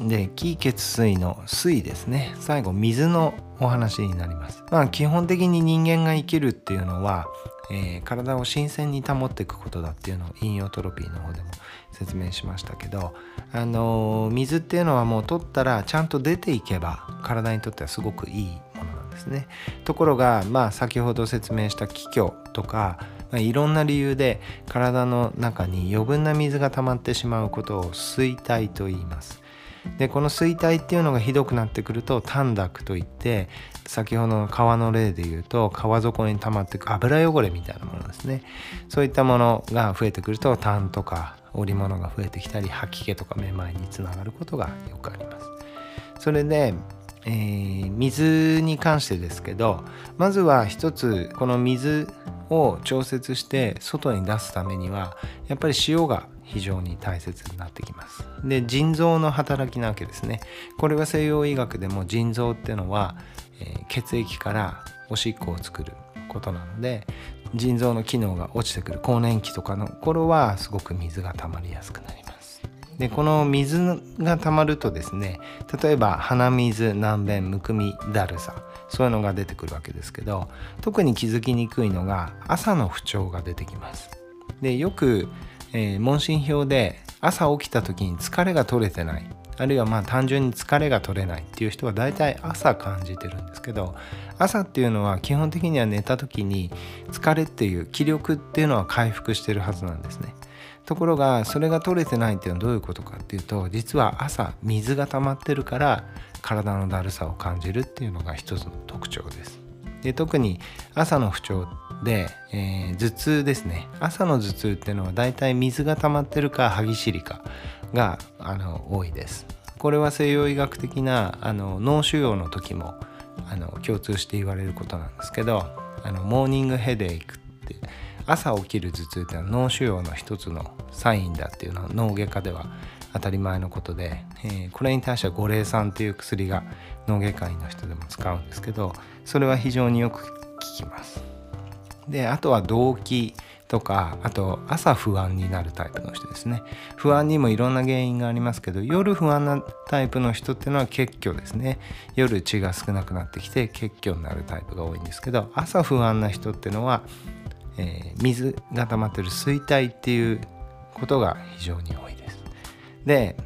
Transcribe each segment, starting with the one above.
で気血水の水ですね。最後水のお話になります。まあ基本的に人間が生きるっていうのは、えー、体を新鮮に保っていくことだっていうのを引用トロピーの方でも説明しましたけどあのー、水っていうのはもう取ったらちゃんと出ていけば体にとってはすごくいいものなんですね。ところがまあ先ほど説明した気虚とかまあ、いろんな理由で体の中に余分な水が溜まってしまうことを水体と言います。でこの水体っていうのがひどくなってくると短濁といって先ほどの川の例で言うと川底に溜まってく油汚れみたいなものですね。そういったものが増えてくると痰とか織物が増えてきたり吐き気とかめまいにつながることがよくあります。それでえー、水に関してですけどまずは一つこの水を調節して外に出すためにはやっぱり塩が非常に大切になってきます。で腎臓の働きなわけですね。これは西洋医学でも腎臓っていうのは、えー、血液からおしっこを作ることなので腎臓の機能が落ちてくる更年期とかの頃はすごく水が溜まりやすくなります。でこの水が溜まるとですね例えば鼻水軟便むくみだるさそういうのが出てくるわけですけど特に気づきにくいのが朝の不調が出てきます。でよくえー、問診票で朝起きた時に疲れが取れてないあるいはまあ単純に疲れが取れないっていう人は大体朝感じてるんですけど朝っていうのは基本的には寝た時に疲れっていう気力っていうのは回復してるはずなんですね。ところがそれが取れてないっていうのはどういうことかっていうと実は朝水が溜まってるから体のだるさを感じるっていうのが一つの特徴です。で特に朝の不調で、えー、頭痛ですね。朝の頭痛っていうのはだいたい水が溜まってるか歯ぎしりかがあの多いです。これは西洋医学的なあの脳腫瘍の時もあの共通して言われることなんですけどあのモーニングヘデイクって朝起きる頭痛っていうのは脳腫瘍の一つのサインだっていうのは脳外科では当たり前のことで、えー、これに対しては五苓散っていう薬が脳外科医の人でも使うんですけどそれは非常によく効きます。であとは動悸とかあと朝不安になるタイプの人ですね。不安にもいろんな原因がありますけど夜不安なタイプの人っていうのは血虚ですね。夜血が少なくなってきて血虚になるタイプが多いんですけど朝不安な人っていうのは、えー、水が溜まってる水体っていうことが非常に多いです。で、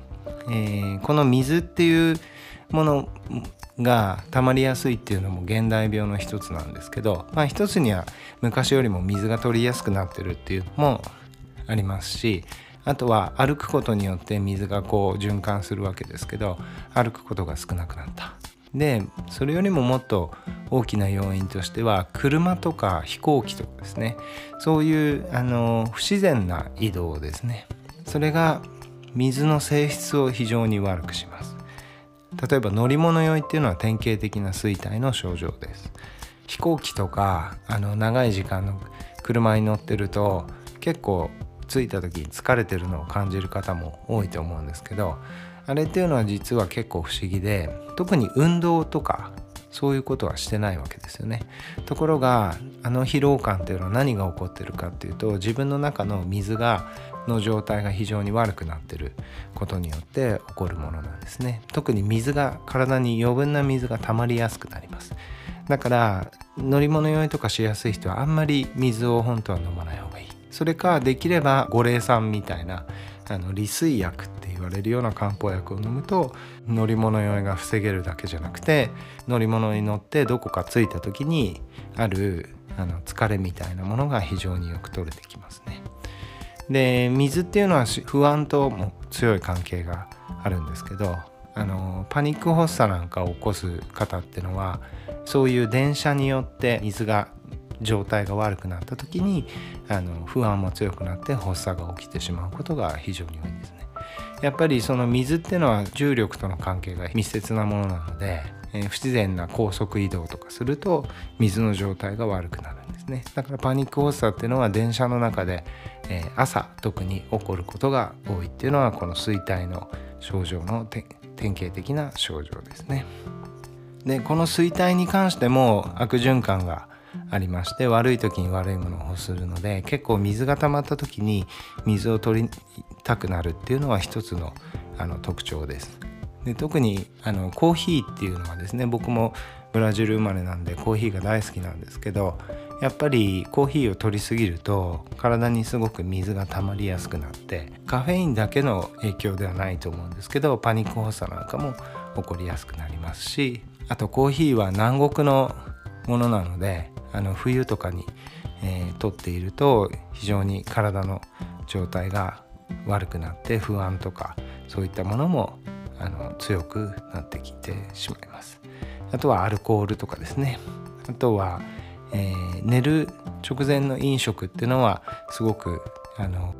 えー、この水っていうものが溜まりやすいっていうのも現代病の一つなんですけど、まあ、一つには昔よりも水が取りやすくなってるっていうのもありますしあとは歩くことによって水がこう循環するわけですけど歩くことが少なくなった。でそれよりももっと大きな要因としては車とか飛行機とかですねそういうあの不自然な移動ですねそれが水の性質を非常に悪くします。例えば乗り物酔いっていうのは典型的な衰退の症状です。飛行機とかあの長い時間の車に乗ってると結構着いた時に疲れてるのを感じる方も多いと思うんですけどあれっていうのは実は結構不思議で特に運動とかそういうことはしてないわけですよね。ところがあの疲労感っていうのは何が起こってるかっていうと自分の中の水がの状態が非常に悪くなってることによって起こるものなんですね。特に水が体に余分な水が溜まりやすくなります。だから乗り物酔いとかしやすい人はあんまり水を本当は飲まない方がいい。それかできれば五苓散みたいなあの利水薬って言われるような漢方薬を飲むと乗り物酔いが防げるだけじゃなくて乗り物に乗ってどこか着いた時にあるあの疲れみたいなものが非常によく取れてきますね。で水っていうのは不安とも強い関係があるんですけどあのパニック発作なんかを起こす方っていうのはそういう電車によって水が状態が悪くなった時にあの不安も強くなって発作が起きてしまうことが非常に多いんですね。やっぱりその水っていうのは重力との関係が密接なものなので、え、不自然な高速移動とかすると水の状態が悪くなるんですねだからパニック発作っていうのは電車の中で、え、朝特に起こることが多いっていうのはこの衰退の症状の典型的な症状ですねでこの衰退に関しても悪循環がありまして悪い時に悪いものを欲するので結構水が溜まった時に水を取りたくなるっていうのは一つのあの特徴です。で特にあのコーヒーっていうのはですね僕もブラジル生まれなんでコーヒーが大好きなんですけどやっぱりコーヒーを取りすぎると体にすごく水が溜まりやすくなってカフェインだけの影響ではないと思うんですけどパニック発作なんかも起こりやすくなりますしあとコーヒーは南国のものなのであの冬とかに、えー、取っていると非常に体の状態が悪くなって不安とかそういったものもあの強くなってきてしまいます。あとはアルコールとかですね。あとは、えー、寝る直前の飲食っていうのはすごくあの